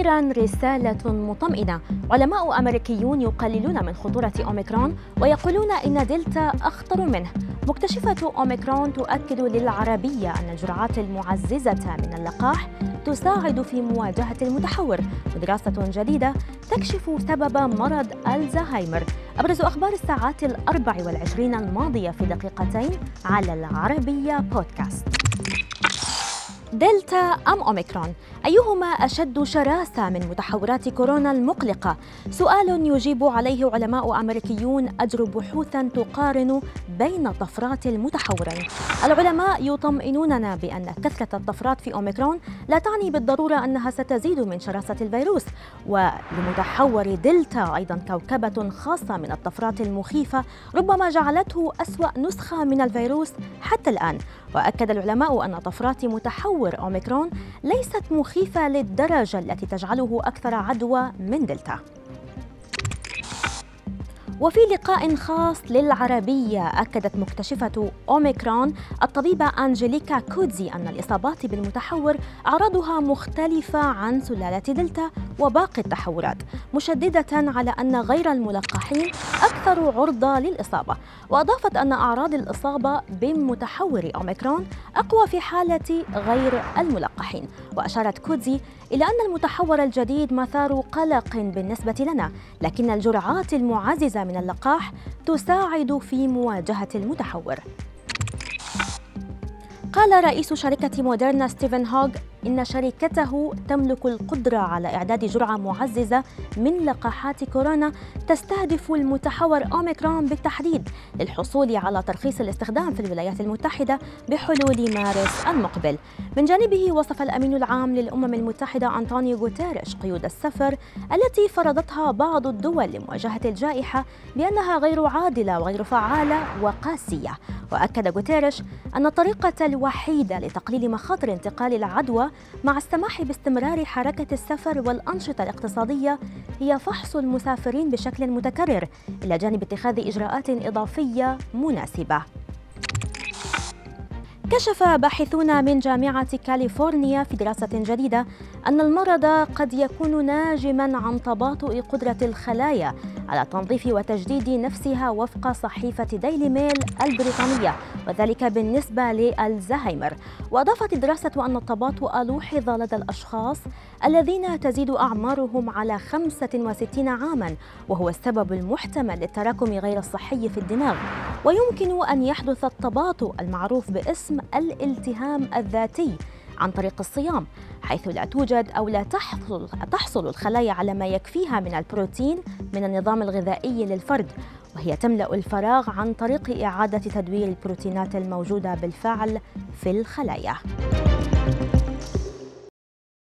أخيرا رسالة مطمئنة. علماء أمريكيون يقللون من خطورة أوميكرون ويقولون إن دلتا أخطر منه. مكتشفة أوميكرون تؤكد للعربية أن الجرعات المعززة من اللقاح تساعد في مواجهة المتحور. ودراسة جديدة تكشف سبب مرض ألزهايمر. أبرز أخبار الساعات الأربع والعشرين الماضية في دقيقتين على العربية بودكاست. دلتا أم أوميكرون؟ أيهما أشد شراسة من متحورات كورونا المقلقة؟ سؤال يجيب عليه علماء أمريكيون أجروا بحوثا تقارن بين طفرات المتحورين العلماء يطمئنوننا بأن كثرة الطفرات في أوميكرون لا تعني بالضرورة أنها ستزيد من شراسة الفيروس ولمتحور دلتا أيضا كوكبة خاصة من الطفرات المخيفة ربما جعلته أسوأ نسخة من الفيروس حتى الآن. وأكد العلماء أن طفرات متحور أوميكرون ليست مخيفة للدرجة التي تجعله أكثر عدوى من دلتا. وفي لقاء خاص للعربية أكدت مكتشفة أوميكرون الطبيبة أنجليكا كودزي أن الإصابات بالمتحور أعراضها مختلفة عن سلالة دلتا وباقي التحورات مشددة على أن غير الملقحين أكثر عرضة للإصابة. وأضافت أن أعراض الإصابة بمتحور أوميكرون أقوى في حالة غير الملقحين. وأشارت كودزي إلى أن المتحور الجديد مثار قلق بالنسبة لنا لكن الجرعات المعززة من اللقاح تساعد في مواجهة المتحور. قال رئيس شركة موديرنا ستيفن هوغ إن شركته تملك القدرة على إعداد جرعة معززة من لقاحات كورونا تستهدف المتحور أوميكرون بالتحديد للحصول على ترخيص الاستخدام في الولايات المتحدة بحلول مارس المقبل. من جانبه وصف الأمين العام للأمم المتحدة أنطونيو غوتيريش قيود السفر التي فرضتها بعض الدول لمواجهة الجائحة بأنها غير عادلة وغير فعالة وقاسية. وأكد غوتيريش أن الطريقة الوحيدة لتقليل مخاطر انتقال العدوى مع السماح باستمرار حركة السفر والأنشطة الاقتصادية هي فحص المسافرين بشكل متكرر إلى جانب اتخاذ إجراءات إضافية مناسبة. كشف باحثون من جامعة كاليفورنيا في دراسة جديدة أن المرض قد يكون ناجما عن تباطؤ قدرة الخلايا على تنظيف وتجديد نفسها وفق صحيفة ديلي ميل البريطانية وذلك بالنسبة للزهايمر وأضافت الدراسة أن التباطؤ لوحظ لدى الأشخاص الذين تزيد أعمارهم على 65 عاما وهو السبب المحتمل للتراكم غير الصحي في الدماغ. ويمكن أن يحدث التباطؤ المعروف باسم الالتهام الذاتي. عن طريق الصيام حيث لا توجد أو لا تحصل تحصل الخلايا على ما يكفيها من البروتين من النظام الغذائي للفرد وهي تملأ الفراغ عن طريق إعادة تدوير البروتينات الموجودة بالفعل في الخلايا.